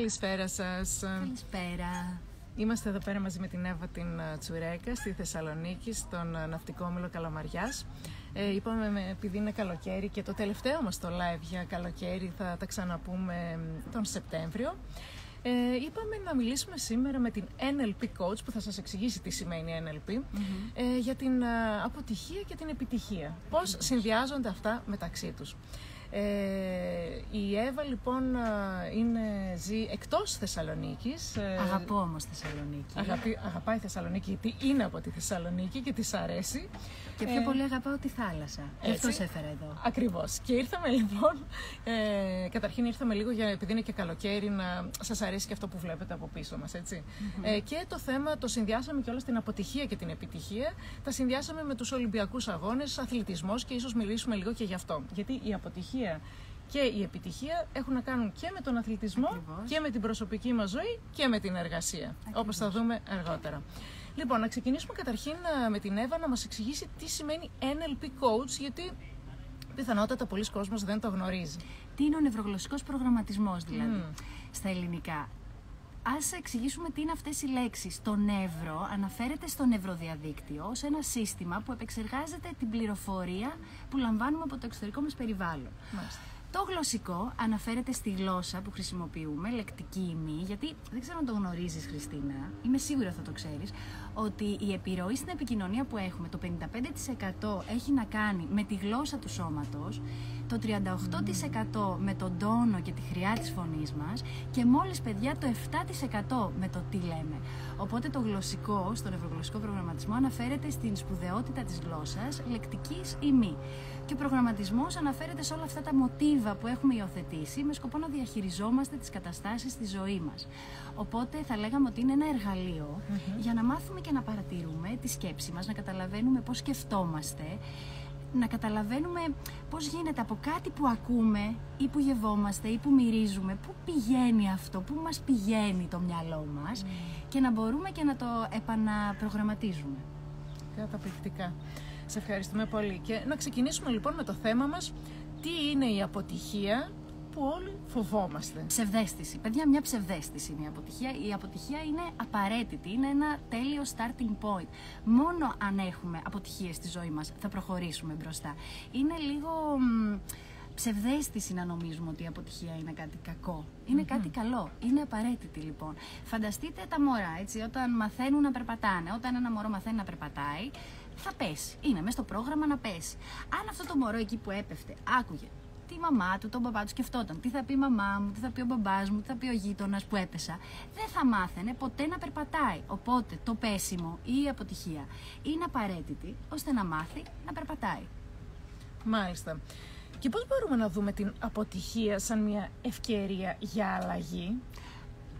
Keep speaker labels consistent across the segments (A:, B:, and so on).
A: Καλησπέρα σας.
B: Καλησπέρα.
A: Είμαστε εδώ πέρα μαζί με την Εύα την ε, Τσουρέκα στη Θεσσαλονίκη, στον ε, ναυτικό όμιλο Καλαμαριάς. Ε, είπαμε με- επειδή είναι καλοκαίρι και το τελευταίο μας το live για καλοκαίρι θα τα ξαναπούμε μ, τον Σεπτέμβριο. Ε, είπαμε να μιλήσουμε σήμερα με την NLP Coach που θα σας εξηγήσει τι σημαίνει NLP ε, για την ε, αποτυχία και την επιτυχία. Πώς συνδυάζονται αυτά μεταξύ τους. Ε, η Εύα λοιπόν ε, είναι, ζει εκτός Θεσσαλονίκης. ε,
B: Αγαπώ όμως Θεσσαλονίκη.
A: Αγαπη, αγαπάει η Θεσσαλονίκη γιατί είναι από τη Θεσσαλονίκη και της αρέσει.
B: Και πιο πολύ αγαπάω τη θάλασσα. Γι' αυτό σε έφερα εδώ.
A: Ακριβώς. Και ήρθαμε λοιπόν, ε, καταρχήν ήρθαμε λίγο για, επειδή είναι και καλοκαίρι, να σας αρέσει και αυτό που βλέπετε από πίσω μας, ετσι Ε, και το θέμα το συνδυάσαμε και όλα στην αποτυχία και την επιτυχία. Τα συνδυάσαμε με τους Ολυμπιακούς Αγώνες, αθλητισμός και ίσως μιλήσουμε λίγο και γι' αυτό. Γιατί η αποτυχία και η επιτυχία έχουν να κάνουν και με τον αθλητισμό
B: Ακριβώς.
A: και με την προσωπική μας ζωή και με την εργασία. Όπως θα δούμε αργότερα. Λοιπόν, να ξεκινήσουμε καταρχήν α, με την Εύα να μας εξηγήσει τι σημαίνει NLP Coach, γιατί πιθανότατα πολλοί κόσμος δεν το γνωρίζει.
B: Τι είναι ο νευρογλωσσικός προγραμματισμός δηλαδή,
A: Μμμ.
B: στα ελληνικά. Ας εξηγήσουμε τι είναι αυτές οι λέξεις. Το νεύρο αναφέρεται στο νευροδιαδίκτυο ως ένα σύστημα που επεξεργάζεται την πληροφορία που λαμβάνουμε από το εξωτερικό μας περιβάλλον.
A: Μάλιστα.
B: Το γλωσσικό αναφέρεται στη γλώσσα που χρησιμοποιούμε, λεκτική ημί, γιατί δεν ξέρω αν το γνωρίζεις Χριστίνα, είμαι σίγουρα θα το ξέρεις, ότι η επιρροή στην επικοινωνία που έχουμε, το 55% έχει να κάνει με τη γλώσσα του σώματος, το 38% με τον τόνο και τη χρειά της φωνής μας και μόλις παιδιά το 7% με το τι λέμε. Οπότε το γλωσσικό, στον ευρωγλωσσικό προγραμματισμό αναφέρεται στην σπουδαιότητα της γλώσσας, λεκτικής ή μη. Και ο προγραμματισμός αναφέρεται σε όλα αυτά τα μοτίβα που έχουμε υιοθετήσει με σκοπό να διαχειριζόμαστε τις καταστάσεις στη ζωή μας. Οπότε θα λέγαμε ότι είναι ένα εργαλείο για να μάθουμε και να παρατηρούμε τη σκέψη μας, να καταλαβαίνουμε πώς σκεφτόμαστε, να καταλαβαίνουμε πώς γίνεται από κάτι που ακούμε ή που γευόμαστε ή που μυρίζουμε, πού πηγαίνει αυτό, πού μας πηγαίνει το μυαλό μας και να μπορούμε και να το επαναπρογραμματίζουμε.
A: Καταπληκτικά. Σε ευχαριστούμε πολύ. Και να ξεκινήσουμε λοιπόν με το θέμα μας, τι είναι η αποτυχία που όλοι φοβόμαστε.
B: Ψευδέστηση. Παιδιά, μια ψευδέστηση είναι η αποτυχία. Η αποτυχία είναι απαραίτητη. Είναι ένα τέλειο starting point. Μόνο αν έχουμε αποτυχίες στη ζωή μας θα προχωρήσουμε μπροστά. Είναι λίγο μ, ψευδέστηση να νομίζουμε ότι η αποτυχία είναι κάτι κακό. Είναι κάτι καλό. Είναι απαραίτητη λοιπόν. Φανταστείτε τα μωρά, έτσι, όταν μαθαίνουν να περπατάνε. Όταν ένα μωρό μαθαίνει να περπατάει, θα πέσει. Είναι μέσα στο πρόγραμμα να πέσει. Αν αυτό το μωρό εκεί που έπεφτε άκουγε τη μαμά του, τον μπαμπά του σκεφτόταν. Τι θα πει η μαμά μου, τι θα πει ο μπαμπάς μου, τι θα πει ο γείτονας που έπεσα. Δεν θα μάθαινε ποτέ να περπατάει. Οπότε το πέσιμο ή η αποτυχία είναι απαραίτητη ώστε να μάθει να περπατάει.
A: Μάλιστα. Και πώς μπορούμε να δούμε την αποτυχία σαν μια ευκαιρία για αλλαγή;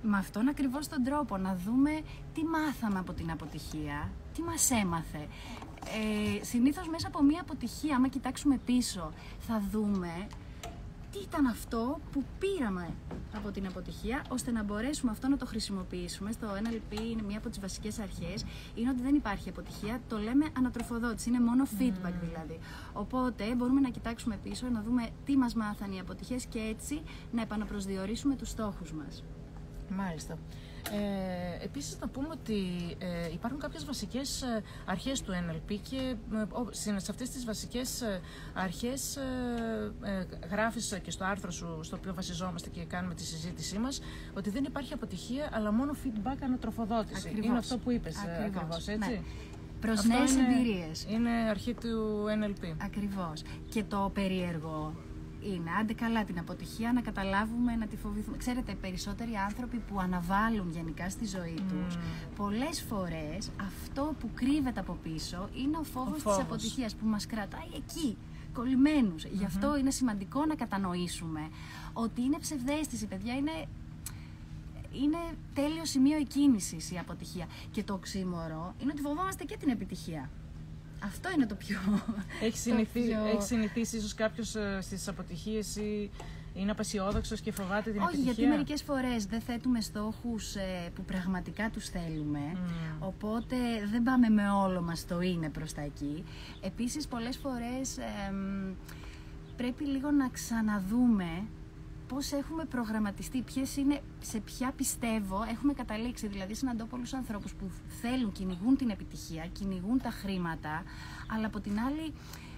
B: Με αυτόν ακριβώς τον τρόπο να δούμε τι μάθαμε από την αποτυχία, τι μας έμαθε. Ε, συνήθως μέσα από μία αποτυχία, άμα κοιτάξουμε πίσω, θα δούμε τι ήταν αυτό που πήραμε από την αποτυχία, ώστε να μπορέσουμε αυτό να το χρησιμοποιήσουμε. Στο NLP είναι μία από τις βασικές αρχές, είναι ότι δεν υπάρχει αποτυχία, το λέμε ανατροφοδότηση, είναι μόνο feedback δηλαδή. Οπότε μπορούμε να κοιτάξουμε πίσω, να δούμε τι μας μάθαν οι αποτυχίες και έτσι να επαναπροσδιορίσουμε τους στόχους μας.
A: Μάλιστα. Ε, επίσης να πούμε ότι ε, υπάρχουν κάποιες βασικές ε, αρχές του NLP και ε, ο- σε σε αυτές τις βασικές ε, αρχές ε, ε, γράφεις και στο άρθρο σου στο οποίο βασιζόμαστε και κάνουμε τη συζήτησή μας ότι δεν υπάρχει αποτυχία αλλά μόνο feedback ανατροφοδότηση.
B: Ακριβώς.
A: Είναι αυτό που είπες ε,
B: Ακριβώς,
A: ακριβώς, έτσι.
B: ναι. Προς
A: Αυτό
B: νέες
A: είναι-
B: εμπειρίες.
A: Είναι αρχή του NLP.
B: Ακριβώς. Και το περίεργο είναι, άντε καλά την αποτυχία, να καταλάβουμε, να τη φοβηθούμε. Ξέρετε, οι περισσότεροι άνθρωποι που αναβάλουν γενικά στη ζωή τους, πολλές φορές αυτό που κρύβεται από πίσω είναι ο φόβος, της
A: φόβος.
B: αποτυχίας που μας κρατάει εκεί, κολλημένους. Γι' αυτό είναι σημαντικό να κατανοήσουμε ότι είναι ψευδέστηση, παιδιά, είναι είναι τέλειο σημείο εκκίνησης η αποτυχία. Και το οξύμορο είναι ότι φοβόμαστε και την επιτυχία. Αυτό είναι το πιο.
A: Έχει
B: το
A: συνηθίσει,
B: πιο-
A: έχει συνηθίσει ίσως κάποιος ε, στις αποτυχίες ή είναι απεσιόδοξος και φοβάται την
B: Όχι,
A: επιτυχία;
B: γιατί μερικές φορές δεν θέτουμε στόχους που πραγματικά τους θέλουμε.
A: Μμμ.
B: Οπότε δεν πάμε με όλο μας το είναι προς τα εκεί. Επίσης, πολλές φορές πρέπει λίγο να ξαναδούμε πώς έχουμε προγραμματιστεί, ποιες είναι, σε ποια πιστεύω έχουμε καταλήξει. Δηλαδή συναντώ πολλούς ανθρώπους που θέλουν, κυνηγούν την επιτυχία, κυνηγούν τα χρήματα, αλλά από την άλλη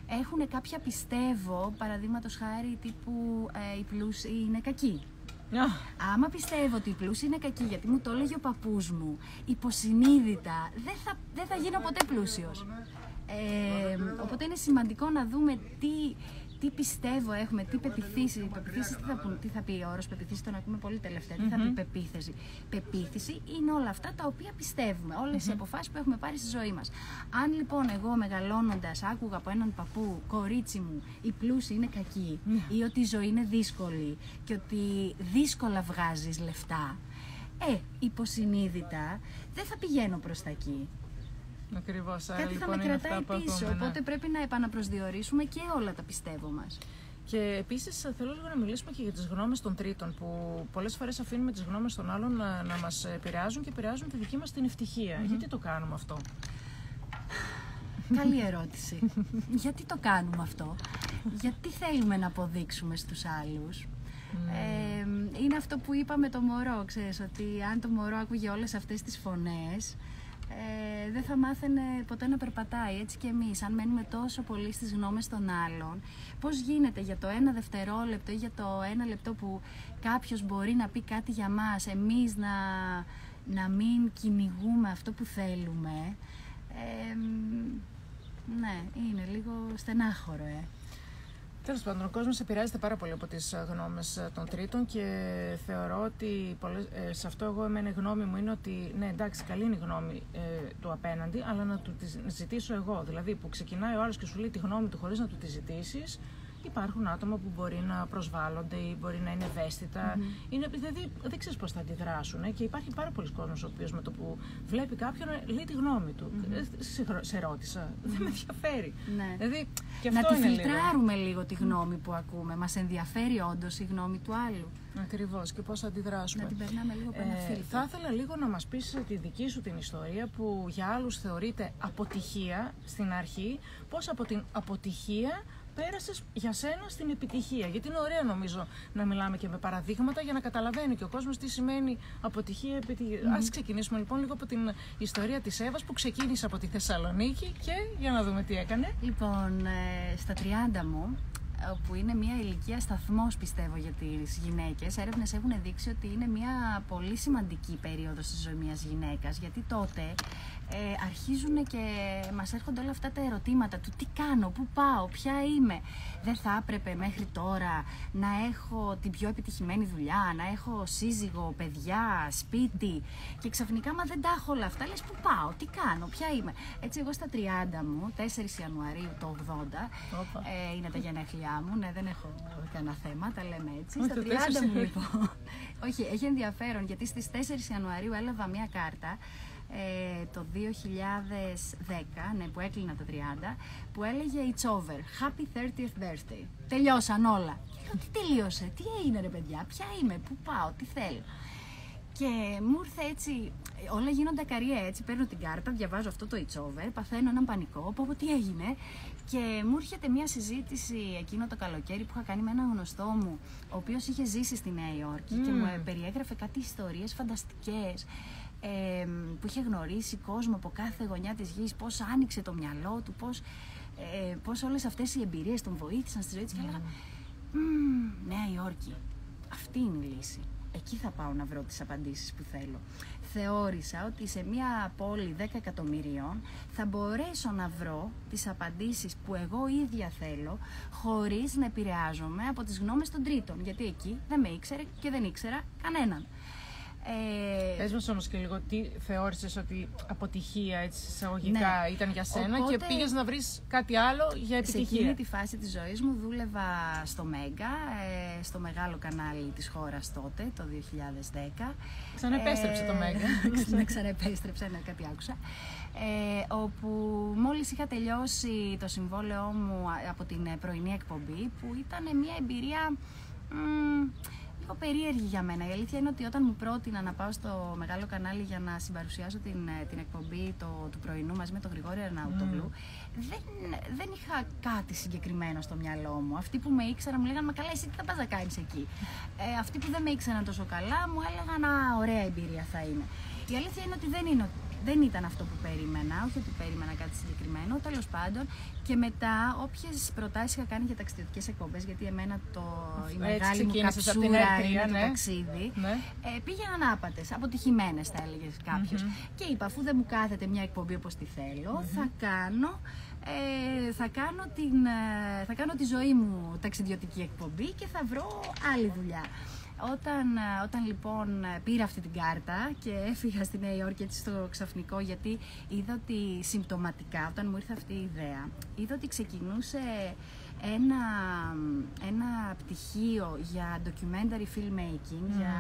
B: έχουν κάποια πιστεύω, παραδείγματος χάρη τύπου ε, οι πλούσιοι είναι κακοί. Άμα πιστεύω ότι η πλούσιοι είναι κακή, γιατί μου το έλεγε ο παππούς μου, υποσυνείδητα, δεν θα, δεν θα γίνω ποτέ πλούσιος. Ε, οπότε είναι σημαντικό να δούμε τι, τι πιστεύω έχουμε, τι πεπιθήσεις. Πεπιθήσεις, τι θα, πούν, τι θα πει ο όρος πεπιθήσεις, τον ακούμε πολύ τελευταία. Τι θα πει πεποίθηση. Πεποίθηση είναι όλα αυτά τα οποία πιστεύουμε, όλες οι αποφάσεις που έχουμε πάρει στη ζωή μας. Αν λοιπόν εγώ μεγαλώνοντας άκουγα από έναν παππού, κορίτσι μου, η πλούση είναι κακή ναι. ή ότι η ζωή είναι δύσκολη και ότι δύσκολα βγάζεις λεφτά, ε, υποσυνείδητα δεν θα πηγαίνω προς τα εκεί.
A: Ακριβώς.
B: Κάτι λοιπόν, θα με κρατάει πίσω. Ναι. Οπότε πρέπει να επαναπροσδιορίσουμε και όλα τα πιστεύω μας.
A: Και επίσης θέλω λίγο να μιλήσουμε και για τις γνώμες των τρίτων, που πολλές φορές αφήνουμε τις γνώμες των άλλων να, να μας επηρεάζουν και επηρεάζουν τη δική μας την ευτυχία. Γιατί το κάνουμε αυτό;
B: Καλή ερώτηση. Γιατί το κάνουμε αυτό; Γιατί θέλουμε να αποδείξουμε στους άλλους; Ε, είναι αυτό που είπαμε το μωρό, ξέρεις, ότι αν το μωρό άκουγε όλες αυτές τις φωνές, ε, δεν θα μάθαινε ποτέ να περπατάει. Έτσι και εμείς, αν μένουμε τόσο πολύ στις γνώμες των άλλων, πώς γίνεται για το ένα δευτερόλεπτο ή για το ένα λεπτό που κάποιος μπορεί να πει κάτι για μας, εμείς να, να μην κυνηγούμε αυτό που θέλουμε. Ε, ναι, είναι λίγο στενάχωρο, ε.
A: Τέλος πάντων, ο κόσμος επηρεάζεται πάρα πολύ από τις ε, γνώμες ε, των τρίτων και θεωρώ ότι ε, σε αυτό εγώ εμένα η γνώμη μου είναι ότι ναι, εντάξει, καλή είναι η γνώμη του απέναντι, αλλά να του τη ζητήσω εγώ. Δηλαδή, που ξεκινάει ο άλλος και σου λέει τη γνώμη του χωρίς να του τη ζητήσεις, υπάρχουν άτομα που μπορεί να προσβάλλονται ή μπορεί να είναι ευαίσθητα. Mm-hmm. Είναι, δηλαδή δεν ξέρεις πώς θα αντιδράσουν. Και υπάρχει πάρα πολλοί κόσμος ο οποίος με το που βλέπει κάποιον λέει τη γνώμη του. Mm-hmm. Σε, σε ρώτησα. Mm-hmm. Δεν με ενδιαφέρει.
B: Ναι.
A: Δηλαδή,
B: και αυτό να τη φιλτράρουμε λίγο. λίγο τη γνώμη που ακούμε. Μας ενδιαφέρει όντως η γνώμη του άλλου.
A: Ακριβώς και πώς αντιδράσουμε.
B: Να την περνάμε λίγο ε,
A: Θα ήθελα λίγο να μας πεις τη δική σου την ιστορία που για άλλους θεωρείται αποτυχία στην αρχή. Πώς από την αποτυχία πέρασες για σένα στην επιτυχία. Γιατί είναι ωραίο νομίζω να μιλάμε και με παραδείγματα για να καταλαβαίνει και ο κόσμος τι σημαίνει αποτυχία. Επιτυχία. Mm. Α ξεκινήσουμε λοιπόν λίγο από την ιστορία της Εύας που ξεκίνησε από τη Θεσσαλονίκη και για να δούμε τι έκανε.
B: Λοιπόν, ε, στα 30 μου που είναι μια ηλικία σταθμός, πιστεύω, για τις γυναίκες. Έρευνες έχουν δείξει ότι είναι μια πολύ σημαντική περίοδος στη ζωής μιας γυναίκας, γιατί τότε ε, αρχίζουν και μας έρχονται όλα αυτά τα ερωτήματα του τι κάνω, πού πάω, ποια είμαι. Δεν θα έπρεπε μέχρι τώρα να έχω την πιο επιτυχημένη δουλειά, να έχω σύζυγο, παιδιά, σπίτι και ξαφνικά μα δεν τα έχω όλα αυτά, λες πού πάω, τι κάνω, ποια είμαι. Έτσι εγώ στα 30 μου, 4 Ιανουαρίου το 80, ε, είναι τα γενέθλιά μου, ναι δεν έχω κανένα θέμα, τα λέμε έτσι. στα 30 μου λοιπόν, όχι έχει ενδιαφέρον γιατί στις 4 Ιανουαρίου έλαβα μια κάρτα ε, το 2010, ναι, που έκλεινα τα 30, που έλεγε It's over, happy 30th birthday. Τελειώσαν όλα. Λέω, τι τελείωσε, τι έγινε ρε παιδιά, ποια είμαι, πού πάω, τι θέλω; Και μου ήρθε έτσι, όλα γίνονται καριέ έτσι, παίρνω την κάρτα, διαβάζω αυτό το It's over, παθαίνω έναν πανικό, πω πω τι έγινε και μου έρχεται μια συζήτηση εκείνο το καλοκαίρι που είχα κάνει με έναν γνωστό μου, ο οποίος είχε ζήσει στη Νέα Υόρκη και μου περιέγραφε κάτι ιστορίες φανταστικές ε, που είχε γνωρίσει κόσμο από κάθε γωνιά της γης, πώς άνοιξε το μυαλό του, πώς, ε, πώς όλες αυτές οι εμπειρίες τον βοήθησαν στη ζωή της και έλεγα Νέα Υόρκη, αυτή είναι η λύση. Εκεί θα πάω να βρω τις απαντήσεις που θέλω. Θεώρησα ότι σε μια πόλη 10 εκατομμυρίων θα μπορέσω να βρω τις απαντήσεις που εγώ ίδια θέλω χωρίς να επηρεάζομαι από τις γνώμες των τρίτων. Γιατί εκεί δεν με ήξερε και δεν ήξερα κανέναν.
A: Ε... Πες μας όμως και λίγο τι θεώρησες ότι αποτυχία έτσι εισαγωγικά ναι. ήταν για σένα Οπότε, και πήγες να βρεις κάτι άλλο για επιτυχία.
B: Σε εκείνη τη φάση της ζωής μου δούλευα στο Μέγκα, ε, στο μεγάλο κανάλι της χώρας τότε, το 2010.
A: Ξανεπέστρεψε ε, το Μέγκα.
B: ναι, ξανεπέστρεψε, ναι, κάτι άκουσα. Ε, όπου μόλις είχα τελειώσει το συμβόλαιό μου από την πρωινή εκπομπή, που ήταν μια εμπειρία λίγο περίεργη για μένα. Η αλήθεια είναι ότι όταν μου πρότεινα να πάω στο μεγάλο κανάλι για να συμπαρουσιάσω την, ε, την εκπομπή το, του πρωινού μαζί με τον Γρηγόρη Αρναούτογλου, δεν, δεν είχα κάτι συγκεκριμένο στο μυαλό μου. Αυτοί που με ήξεραν μου λέγανε Μα καλά, εσύ τι θα πας να κάνεις εκεί; Ε, αυτοί που δεν με ήξεραν τόσο καλά μου έλεγαν Α, ωραία εμπειρία θα είναι. Η αλήθεια είναι ότι δεν είναι δεν ήταν αυτό που περίμενα, όχι ότι περίμενα κάτι συγκεκριμένο, τέλος πάντων. Και μετά, όποιες προτάσεις είχα κάνει για ταξιδιωτικές εκπομπές, γιατί εμένα το, η μεγάλη μου καψούρα είναι το ναι. ταξίδι, ναι. Ε, πήγαιναν άπατες, αποτυχημένες θα έλεγες κάποιος. Και είπα, αφού δεν μου κάθεται μια εκπομπή όπως τη θελω θα κάνω ε, θα, κάνω την, ε, θα κάνω τη ζωή μου ταξιδιωτική εκπομπή και θα βρω άλλη δουλειά. Όταν, ε, όταν λοιπόν πήρα αυτή την κάρτα και έφυγα στη Νέα Υόρκη έτσι στο ξαφνικό γιατί είδα ότι συμπτωματικά όταν μου ήρθε αυτή η ιδέα είδα ότι ξεκινούσε ένα, ένα πτυχίο για documentary filmmaking, για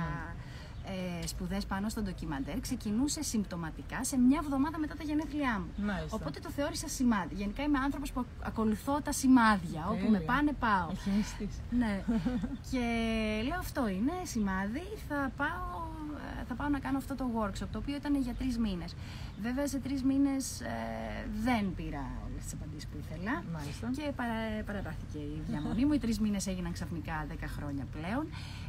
B: ε, σπουδές πάνω στο ντοκιμαντέρ ξεκινούσε συμπτωματικά σε μια εβδομάδα μετά τα γενέθλιά μου. Μάλιστα. Οπότε το θεώρησα σημάδι. Γενικά είμαι άνθρωπος που ακολουθώ τα σημάδια. Όπου με πάνε, πάω. ναι. και λέω αυτό είναι σημάδι. Θα πάω, ε, θα πάω να κάνω αυτό το workshop, το οποίο ήταν για τρεις μήνες. Βέβαια, σε τρεις μήνες ε, δεν πήρα όλε τις απαντήσεις που ήθελα. Μάλιστα. Και παρα, παρατάθηκε η διαμονή μου. Οι τρεις μήνες έγιναν ξαφνικά 10 χρόνια πλέον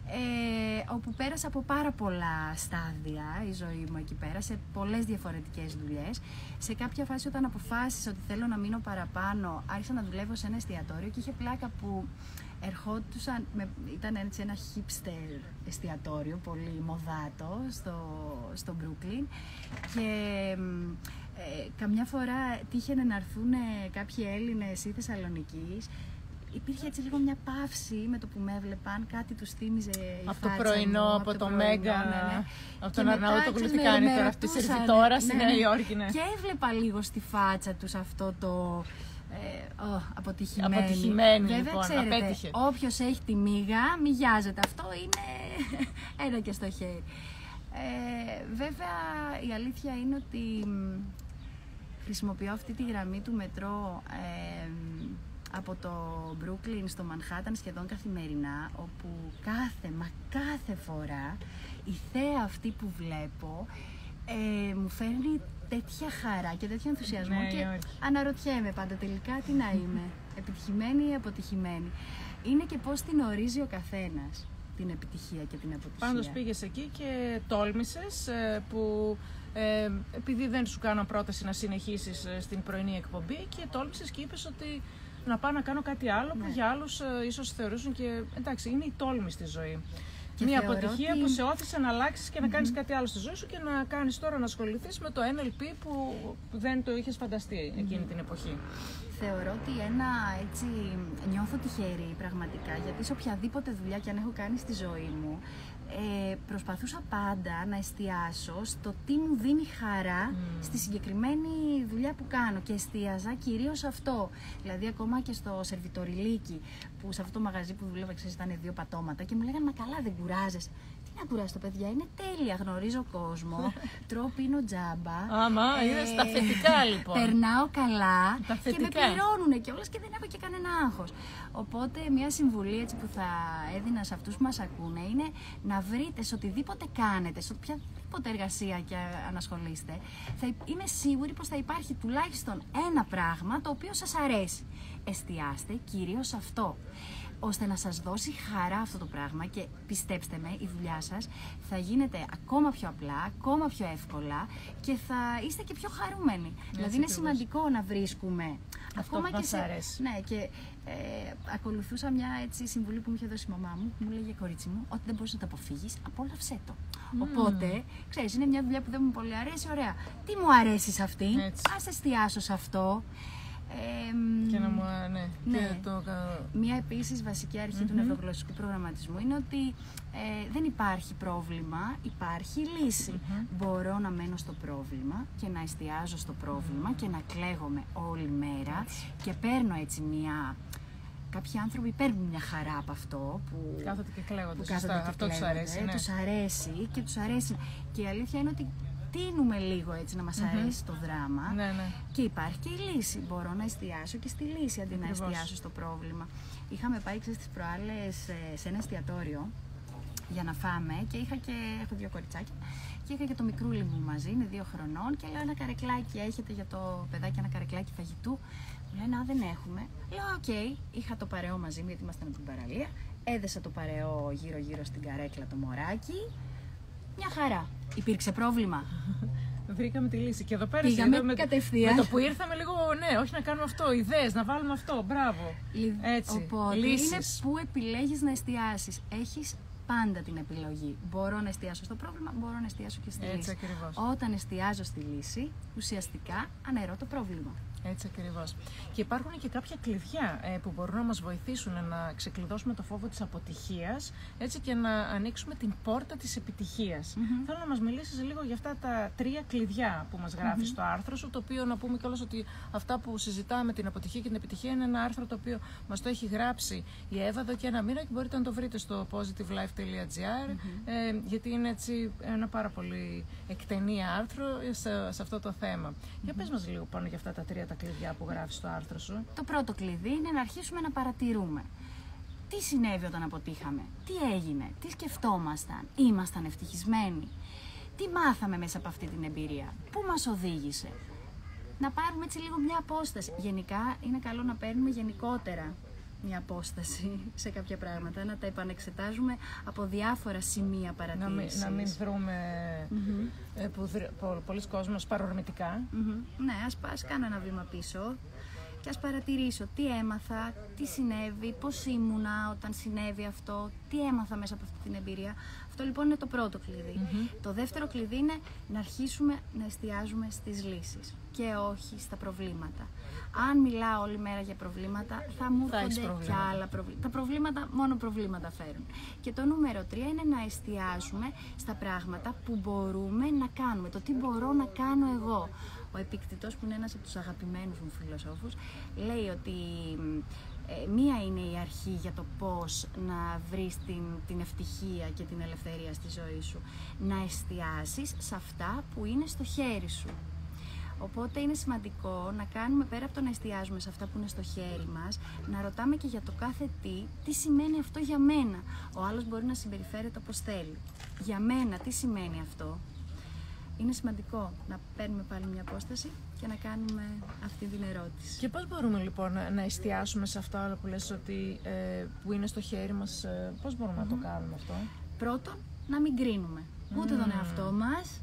B: ε, όπου πέρασα από πάρα πολλά στάδια η ζωή μου εκεί πέρα, σε πολλές διαφορετικές δουλειές. Σε κάποια φάση όταν αποφάσισα ότι θέλω να μείνω παραπάνω, άρχισα να δουλεύω σε ένα εστιατόριο και είχε πλάκα που ερχόντουσαν, με, ήταν έτσι ένα hipster εστιατόριο, πολύ μοδάτο στο, στο Brooklyn και ε, καμιά φορά τύχαινε να έρθουν κάποιοι Έλληνες ή Θεσσαλονικείς υπήρχε έτσι λίγο μια παύση με το που με έβλεπαν, κάτι τους θύμιζε η
A: Από το πρωινό, από, από το, Μέγκα, ναι, ναι. από τον Αρναούτογλου τι κάνει τώρα, αυτής η τώρα στη ναι, Νέα ναι. Υόρκη. Ναι.
B: Και έβλεπα λίγο στη φάτσα τους αυτό το ε, oh, αποτυχημένη.
A: Αποτυχημένη, Βέβαια, λοιπόν, ξέρετε, απέτυχε.
B: όποιος έχει τη μίγα, μιγιάζεται. Αυτό είναι ένα και στο χέρι. Ε, βέβαια, η αλήθεια είναι ότι χρησιμοποιώ αυτή τη γραμμή του μετρό ε, από το Brooklyn στο Manhattan σχεδόν καθημερινά, όπου κάθε, μα κάθε φορά η θέα αυτή που βλέπω ε, μου φέρνει τέτοια χαρά και τέτοιο ενθουσιασμό ναι, και αναρωτιέμαι πάντα τελικά τι να είμαι, επιτυχημένη ή αποτυχημένη. Είναι και πώς την ορίζει ο καθένας την επιτυχία και την αποτυχία.
A: Πάντως πήγες εκεί και τόλμησες ε, που ε, επειδή δεν σου κάνω πρόταση να συνεχίσεις ε, στην πρωινή εκπομπή και τόλμησες και είπες ότι να πάω να κάνω κάτι άλλο που ναι. για άλλους ε, ίσως θεωρούσαν και. Εντάξει, είναι η τόλμη στη ζωή. Και Μια αποτυχία που σε όθησε να αλλάξεις και να κάνεις κάτι άλλο στη ζωή σου και να κάνεις τώρα να ασχοληθείς με το NLP που δεν το είχες φανταστεί εκείνη την εποχή.
B: Θεωρώ ότι ένα έτσι νιώθω τυχερή πραγματικά γιατί σε οποιαδήποτε δουλειά και αν έχω κάνει στη ζωή μου ε, προσπαθούσα πάντα να εστιάσω στο τι μου δίνει χαρά mm. στη συγκεκριμένη δουλειά που κάνω και εστίαζα κυρίως αυτό. Δηλαδή ακόμα και στο σερβιτοριλίκι που σε αυτό το μαγαζί που δούλευα ξέρεις ήταν δύο πατώματα και μου λέγανε μα καλά δεν κουράζεσαι να κουράσει το παιδιά, είναι τέλεια. Γνωρίζω κόσμο, τρώω πίνω τζάμπα.
A: Άμα, ε, είναι στα θετικά λοιπόν.
B: Περνάω καλά και με πληρώνουν κιόλας και δεν έχω και κανένα άγχος. Οπότε, μια συμβουλή έτσι που θα έδινα σε αυτούς που μας ακούνε είναι να βρείτε σε οτιδήποτε κάνετε, σε οποιαδήποτε εργασία και ανασχολείστε, θα, είμαι σίγουρη πως θα υπάρχει τουλάχιστον ένα πράγμα το οποίο σας αρέσει. Εστιάστε κυρίως αυτό ώστε να σας δώσει χαρά αυτό το πράγμα και πιστέψτε με, η δουλειά σας θα γίνεται ακόμα πιο απλά, ακόμα πιο εύκολα και θα είστε και πιο χαρούμενοι. δηλαδή είναι σημαντικό να βρίσκουμε
A: αυτό ακόμα που και σε... αρέσει.
B: Ναι, και ε, ακολουθούσα μια έτσι, συμβουλή που μου είχε δώσει η μαμά μου, που μου λέγε κορίτσι μου, ότι δεν μπορείς να το αποφύγεις, απόλαυσέ το. Οπότε, ξέρεις, είναι μια δουλειά που δεν μου πολύ αρέσει, ωραία. Τι μου αρέσει σε αυτή, ας εστιάσω σε αυτό.
A: Ε, και να μου, ναι,
B: ναι. Και το... Μία επίσης βασική του νευρογλωσσικού προγραμματισμού είναι ότι ε, δεν υπάρχει πρόβλημα, υπάρχει Μπορώ να μένω στο πρόβλημα και να εστιάζω στο πρόβλημα και να κλαίγομαι όλη μέρα και παίρνω έτσι μία... Κάποιοι άνθρωποι παίρνουν μια χαρά από αυτό που
A: κάθονται και κλαίγονται. Που αυτό τους αρέσει. Ναι.
B: Τους αρέσει και τους αρέσει. Και η αλήθεια είναι ότι τίνουμε λίγο έτσι να μας αρέσει το δράμα
A: ναι, ναι.
B: και υπάρχει και η λύση. Μπορώ να εστιάσω και στη λύση αντί να εστιάσω στο πρόβλημα. Είχαμε πάει ξέρεις, τις προάλλες σε ένα εστιατόριο για να φάμε και είχα και, έχω δύο κοριτσάκια και είχα και το μικρούλι μου μαζί, είναι δύο χρονών και λέω ένα καρεκλάκι, έχετε για το παιδάκι ένα καρεκλάκι φαγητού. Μου λένε, Α, δεν έχουμε. Λέω, Οκ, είχα το παρεό μαζί μου γιατί ήμασταν από την παραλία. Έδεσα το παρεό γύρω-γύρω στην καρέκλα το μωράκι. Μια χαρά. Υπήρξε πρόβλημα.
A: Βρήκαμε τη λύση. Και εδώ πέρα
B: Πήγαμε
A: εδώ με,
B: κατευθείαν.
A: με το που ήρθαμε λίγο, ναι, όχι να κάνουμε αυτό, ιδέες, να βάλουμε αυτό. Μπράβο. Έτσι.
B: Οπότε
A: λύσεις.
B: είναι που επιλέγεις να εστιάσεις. Έχεις πάντα την επιλογή. Μπορώ να εστιάσω στο πρόβλημα, μπορώ να εστιάσω και στη
A: Έτσι
B: λύση.
A: ακριβώς.
B: Όταν εστιάζω στη λύση, ουσιαστικά αναιρώ το πρόβλημα.
A: Έτσι ακριβώς. Και υπάρχουν και κάποια κλειδιά ε, που μπορούν να μας βοηθήσουν να ξεκλειδώσουμε το φόβο της αποτυχίας έτσι και να ανοίξουμε την πόρτα της επιτυχίας. Θέλω να μας μιλήσεις λίγο για αυτά τα τρία κλειδιά που μας γραφει στο άρθρο σου. Το οποίο να πούμε κιόλας ότι αυτά που συζητάμε, την αποτυχία και την επιτυχία, είναι ένα άρθρο το οποίο μας το έχει γράψει η Εύα εδώ και ένα μήνα και μπορείτε να το βρείτε στο positivelife.gr ε, γιατί είναι έτσι ένα πάρα πολύ εκτενή άρθρο σε, σε αυτό το θέμα. Για πες μας λίγο πάνω για αυτά τα τρία τα κλειδιά που γράφεις στο άρθρο σου.
B: Το πρώτο κλειδί είναι να αρχίσουμε να παρατηρούμε. Τι συνέβη όταν αποτύχαμε, τι έγινε, τι σκεφτόμασταν, ήμασταν ευτυχισμένοι, τι μάθαμε μέσα από αυτή την εμπειρία, πού μας οδήγησε; Να πάρουμε έτσι λίγο μια απόσταση. Γενικά είναι καλό να παίρνουμε γενικότερα μια απόσταση σε κάποια πράγματα, να τα επανεξετάζουμε από διάφορα σημεία
A: Να μην,
B: παρατήρησης.
A: να μην δρούμε ε, που δρ, πο, πολλοί κόσμος παρορμητικά.
B: Μμμ. Ναι, ας, ας κάνω ένα βήμα πίσω και ας παρατηρήσω τι έμαθα, τι συνέβη, πώς ήμουνα όταν συνέβη αυτό, τι έμαθα μέσα από αυτή την εμπειρία. Αυτό λοιπόν είναι το πρώτο κλειδι Το δεύτερο κλειδί είναι να αρχίσουμε να εστιάζουμε στις λύσεις και όχι στα προβλήματα. Αν μιλάω όλη μέρα για προβλήματα, θα μου
A: Θα έχεις
B: έρχονται και
A: προβλήματα.
B: άλλα προβλήματα. Τα προβλήματα μόνο προβλήματα φέρουν. Και το νούμερο τρία είναι να εστιάζουμε στα πράγματα που μπορούμε να κάνουμε. Το τι μπορώ να κάνω εγώ. Ο Επίκτητος, που είναι ένας από τους αγαπημένους μου φιλοσόφους, λέει ότι μ, ε, μία είναι η αρχή για το πώς να βρεις την, την ευτυχία και την ελευθερία στη ζωή σου. Να εστιάσεις σε αυτά που είναι στο χέρι σου. Οπότε είναι σημαντικό να κάνουμε πέρα από το να εστιάζουμε σε αυτά που είναι στο χέρι μας, να ρωτάμε και για το κάθε τι, τι σημαίνει αυτό για μένα. Ο άλλος μπορεί να συμπεριφέρεται όπως θέλει. Για μένα τι σημαίνει αυτό; Είναι σημαντικό να παίρνουμε πάλι μια απόσταση και να κάνουμε αυτή την ερώτηση.
A: Και πώς μπορούμε λοιπόν να- να εστιάσουμε σε αυτά όλα που λες ότι ε, που είναι στο χέρι μας, ε, πώς μπορούμε να το κάνουμε αυτό;
B: Πρώτον, να μην κρίνουμε ούτε τον εαυτό μας,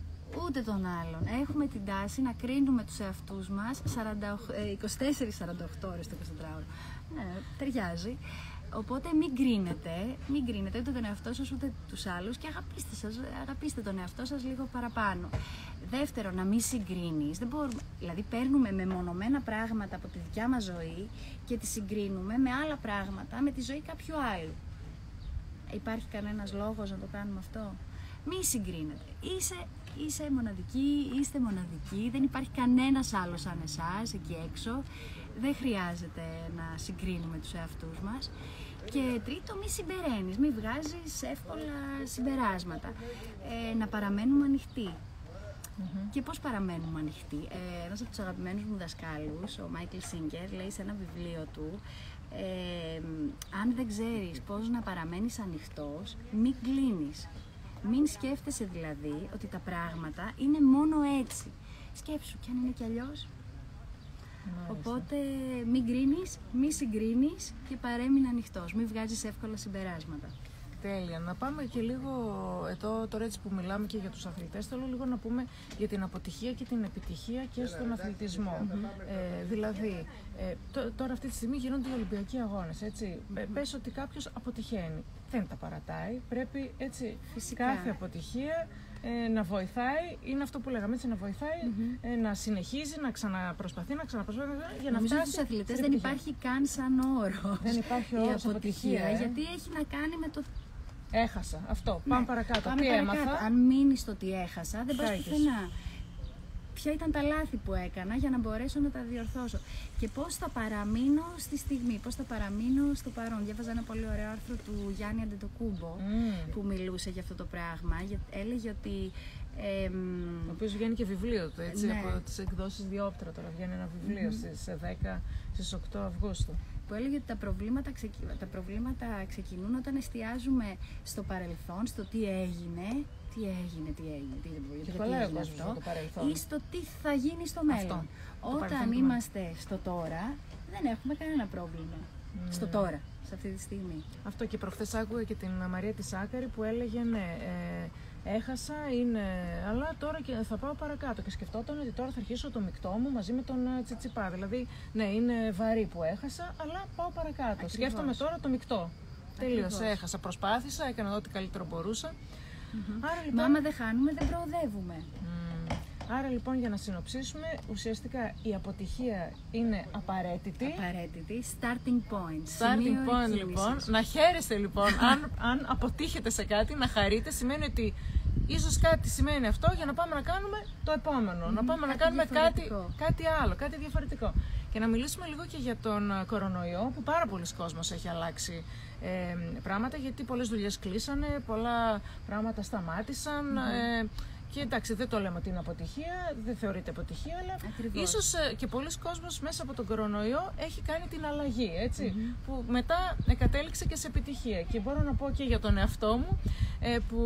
B: ούτε τον άλλον. Έχουμε την τάση να κρίνουμε τους εαυτούς μας 48, ε, 24-48 ώρες το 24ωρο. Ναι, ταιριάζει. Οπότε μην κρίνετε, μην κρίνετε ούτε τον εαυτό σας ούτε τους άλλους και αγαπήστε, σας, αγαπήστε τον εαυτό σας λίγο παραπάνω. Δεύτερον, να μην συγκρίνεις. Δεν μπορούμε, δηλαδή παίρνουμε μεμονωμένα πράγματα από τη δικιά μας ζωή και τις συγκρίνουμε με άλλα πράγματα, με τη ζωή κάποιου άλλου. Υπάρχει κανένας λόγος να το κάνουμε αυτό; Μη συγκρίνετε. Είσαι, είσαι μοναδική, είστε μοναδικοί, δεν υπάρχει κανένας άλλος σαν εσάς εκεί έξω. Δεν χρειάζεται να συγκρίνουμε τους εαυτούς μας. Και τρίτο, μη συμπεραίνεις, μη βγάζεις εύκολα συμπεράσματα. Ε, να παραμένουμε ανοιχτοί. Και πώς παραμένουμε ανοιχτοί; Ε, ένας από τους αγαπημένους μου δασκάλους, ο Μάικλ Σίγκερ, λέει σε ένα βιβλίο του ε, αν δεν ξέρεις πώς να παραμένεις ανοιχτός, μην κλείνεις. Μην σκέφτεσαι δηλαδή ότι τα πράγματα είναι μόνο έτσι. Σκέψου κι αν είναι κι αλλιώς. Οπότε μην κρίνεις, μη συγκρίνεις και παρέμεινε ανοιχτός. Μην βγάζεις εύκολα συμπεράσματα.
A: Τέλεια. Να πάμε και λίγο εδώ, τώρα έτσι που μιλάμε και για τους αθλητές, θέλω λίγο να πούμε για την αποτυχία και την επιτυχία και στον αθλητισμό. Ε, δηλαδή, ε, τω- τώρα αυτή τη στιγμή γίνονται οι Ολυμπιακοί Αγώνες, έτσι. Ε, πες ότι κάποιος αποτυχαίνει. Δεν τα παρατάει. Πρέπει έτσι
B: Φυσικά.
A: κάθε αποτυχία ε, να βοηθάει, είναι αυτό που λέγαμε έτσι, να βοηθαει ε, να συνεχίζει, να ξαναπροσπαθεί, να ξαναπροσπαθεί για να
B: Νομίζω
A: φτάσει
B: στους αθλητές
A: στην
B: δεν
A: επιτυχία.
B: υπάρχει καν σαν όρος.
A: Δεν υπάρχει
B: η
A: όρος
B: αποτυχία,
A: αποτυχία, ε.
B: γιατί έχει να κάνει με το
A: Έχασα. Αυτό. Πάμε
B: Ναι,
A: παρακάτω.
B: Πάμε
A: Τι
B: παρακάτω.
A: έμαθα;
B: Αν μείνεις στο τι έχασα, δεν πας
A: Χάθηκες.
B: πουθενά. Ποια ήταν τα λάθη που έκανα για να μπορέσω να τα διορθώσω. Και πώς θα παραμείνω στη στιγμή, πώς θα παραμείνω στο παρόν. Διάβαζα ένα πολύ ωραίο άρθρο του Γιάννη Αντετοκούμπο
A: Μμμ.
B: που μιλούσε για αυτό το πράγμα. Για- Έλεγε ότι εμ,
A: Ο οποίος βγαίνει και βιβλίο του, έτσι,
B: Ναι.
A: από τις εκδόσεις Διόπτρα τώρα βγαίνει ένα βιβλίο στις ε, 10, στις 8 Αυγούστου.
B: που έλεγε ότι τα προβλήματα, τα προβλήματα ξεκινούν όταν εστιάζουμε στο παρελθόν, στο τι έγινε, τι έγινε, τι έγινε, τι,
A: τι, τι έγινε αυτό,
B: ή στο τι θα γίνει στο μέλλον. Όταν είμαστε στο τώρα, δεν έχουμε κανένα πρόβλημα. Ναι. Στο τώρα, σε αυτή τη στιγμή.
A: Αυτό και προχθές άκουγα και την Μαρία της Άκαρη που έλεγε ναι, ε, έχασα, είναι, αλλά τώρα και θα πάω παρακάτω. Και σκεφτόταν ότι τώρα θα αρχίσω το μεικτό μου μαζί με τον ε, Τσιτσιπά. Δηλαδή, ναι, είναι βαρύ που έχασα, αλλά πάω παρακάτω. Ακριβώς. Σκέφτομαι τώρα το μεικτό. Τελείωσε, έχασα, προσπάθησα, έκανα ό,τι καλύτερο μπορούσα.
B: Mm-hmm. Άρα, λοιπόν... Μα άμα δεν χάνουμε, δεν προοδεύουμε.
A: Άρα λοιπόν για να συνοψίσουμε, ουσιαστικά η αποτυχία είναι απαραίτητη.
B: Απαραίτητη. Starting point.
A: Starting point λοιπόν. Να χαίρεστε λοιπόν. αν, αν αποτύχετε σε κάτι, να χαρείτε, σημαίνει ότι ίσως κάτι σημαίνει αυτό για να πάμε να κάνουμε το επόμενο. να πάμε να κάνουμε κάτι, κάτι άλλο, κάτι διαφορετικό. Και να μιλήσουμε λίγο και για τον κορονοϊό, που πάρα πολλοί κόσμος έχει αλλάξει ε, πράγματα, γιατί πολλές δουλειές κλείσανε, πολλά πράγματα Ε, και εντάξει, δεν το λέμε ότι είναι αποτυχία, δεν θεωρείται αποτυχία, αλλά ίσως ε, και πολλοί κόσμος μέσα από τον κορονοϊό έχει κάνει την αλλαγή, που μετά κατέληξε και σε επιτυχία. Και μπορώ να πω και για τον εαυτό μου, ε, που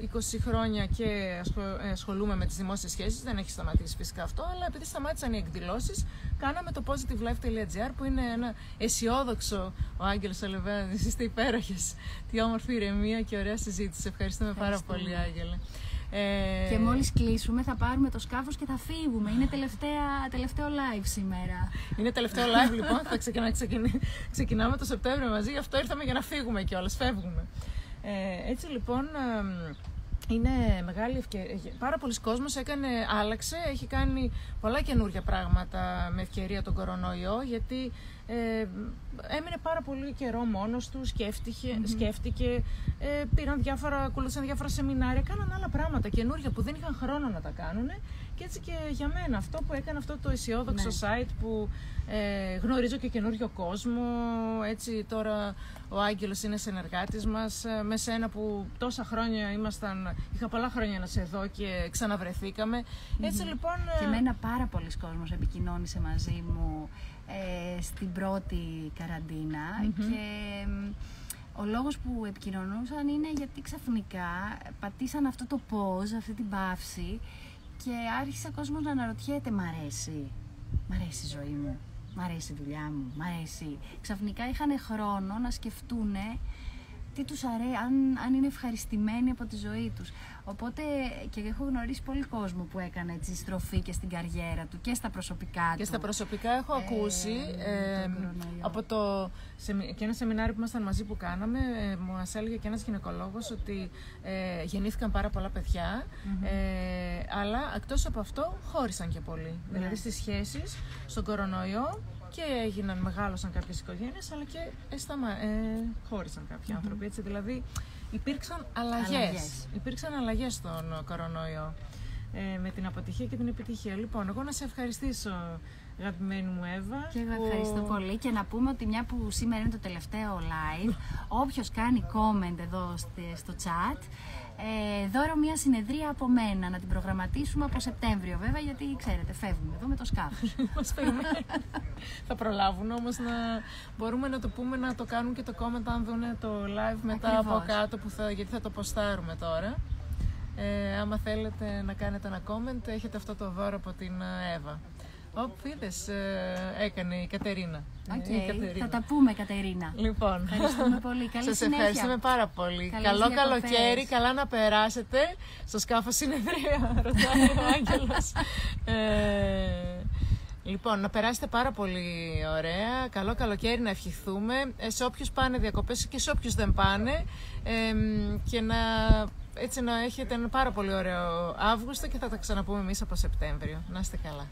A: 20 χρόνια και ε, ασχολούμαι με τις δημόσιες σχέσεις, δεν έχει σταματήσει φυσικά αυτό, αλλά επειδή σταμάτησαν οι εκδηλώσεις, κάναμε το positivelife.gr που είναι ένα αισιόδοξο, ο Άγγελος Αλεβένας, είστε υπέροχες, τι όμορφη ηρεμία και ωραία συζήτηση. Ευχαριστούμε πάρα πολύ Άγγελε.
B: Ε... Και μόλις κλείσουμε θα πάρουμε το σκάφος και θα φύγουμε. Είναι τελευταία, τελευταίο live σήμερα.
A: Είναι τελευταίο live λοιπόν, θα ξεκινά, ξεκινάμε το Σεπτέμβριο μαζί, γι' αυτό ήρθαμε για να φύγουμε κιόλας, φεύγουμε. Ε, έτσι λοιπόν είναι μεγάλη ευκαιρία. Πάρα πολλοί κόσμος έκανε, άλλαξε, έχει κάνει πολλά καινούργια πράγματα με ευκαιρία τον κορονοϊό, γιατί ε, έμεινε πάρα πολύ καιρό μόνος του, σκέφτηκε, σκέφτηκε ε, πήραν διάφορα, ακολούθησαν διάφορα σεμινάρια, κάναν άλλα πράγματα καινούργια που δεν είχαν χρόνο να τα κάνουν. Και έτσι και για μένα αυτό που έκανε αυτό το αισιόδοξο ναι. site που ε, γνωρίζω και καινούριο κόσμο, έτσι τώρα ο Άγγελος είναι συνεργάτης μας, ε, με σένα που τόσα χρόνια ήμασταν, είχα πολλά χρόνια να σε δω και ξαναβρεθήκαμε. Έτσι λοιπόν...
B: Και ε, εμένα πάρα πολλοί κόσμος επικοινώνησε μαζί μου ε, στην πρώτη και ο λόγος που επικοινωνούσαν είναι γιατί ξαφνικά πατήσαν αυτό το pause, αυτή την παύση και άρχισε ο κόσμος να αναρωτιέται «Μ' αρέσει, μ' αρέσει η ζωή μου, μ' αρέσει η δουλειά μου, μ' αρέσει». Ξαφνικά είχαν χρόνο να σκεφτούνε τι τους αρέσει, αν, αν είναι ευχαριστημένοι από τη ζωή τους. Οπότε και έχω γνωρίσει πολύ κόσμο που έκανε έτσι στροφή και στην καριέρα του και στα προσωπικά του.
A: Και στα προσωπικά έχω ε, ακούσει ε, από το, και ένα σεμινάριο που ήμασταν μαζί που κάναμε, ε, μου έλεγε και ένας γυναικολόγος ότι ε, γεννήθηκαν πάρα πολλά ε, αλλά εκτός από αυτό χώρισαν και πολύ. Ναι. Δηλαδή στις σχέσεις, στον κορονοϊό και έγιναν, μεγάλωσαν κάποιες οικογένειες, αλλά και εσταμα, ε, χώρισαν κάποιοι mm-hmm. άνθρωποι. Έτσι, δηλαδή υπήρξαν αλλαγές. Υπήρξαν αλλαγές στον κορονοϊό ε, με την αποτυχία και την επιτυχία. Λοιπόν, εγώ να σε ευχαριστήσω αγαπημένη μου Εύα.
B: Και εγώ ευχαριστώ πολύ και να πούμε ότι μια που σήμερα είναι το τελευταίο live, όποιος κάνει comment εδώ στο chat, ε, δώρο μια συνεδρία από μένα, να την προγραμματίσουμε από Σεπτέμβριο βέβαια, γιατί ξέρετε, φεύγουμε εδώ με το σκάφος.
A: Μας θα προλάβουν όμως να μπορούμε να το πούμε να το κάνουν και το comment αν δουν το live μετά από κάτω, που θα, γιατί θα το ποστάρουμε τώρα. Ε, άμα θέλετε να κάνετε ένα comment, έχετε αυτό το δώρο από την Εύα. Όπου είδες, ε, έκανε η Κατερίνα.
B: Okay. Θα τα πούμε, Κατερίνα.
A: Λοιπόν,
B: ευχαριστούμε πολύ. Καλή
A: Σας ευχαριστούμε πάρα πολύ. Καλό καλοκαίρι, καλά να περάσετε στο σκάφος συνεδρία, ρωτάει ο Άγγελος. ε, Λοιπόν, να περάσετε πάρα πολύ ωραία. Καλό καλοκαίρι να ευχηθούμε. Ε, σε όποιους πάνε διακοπές και σε όποιους δεν πάνε. Ε, και να, έτσι να έχετε ένα πάρα πολύ ωραίο Αύγουστο και θα τα ξαναπούμε εμείς από Σεπτέμβριο. Να είστε καλά.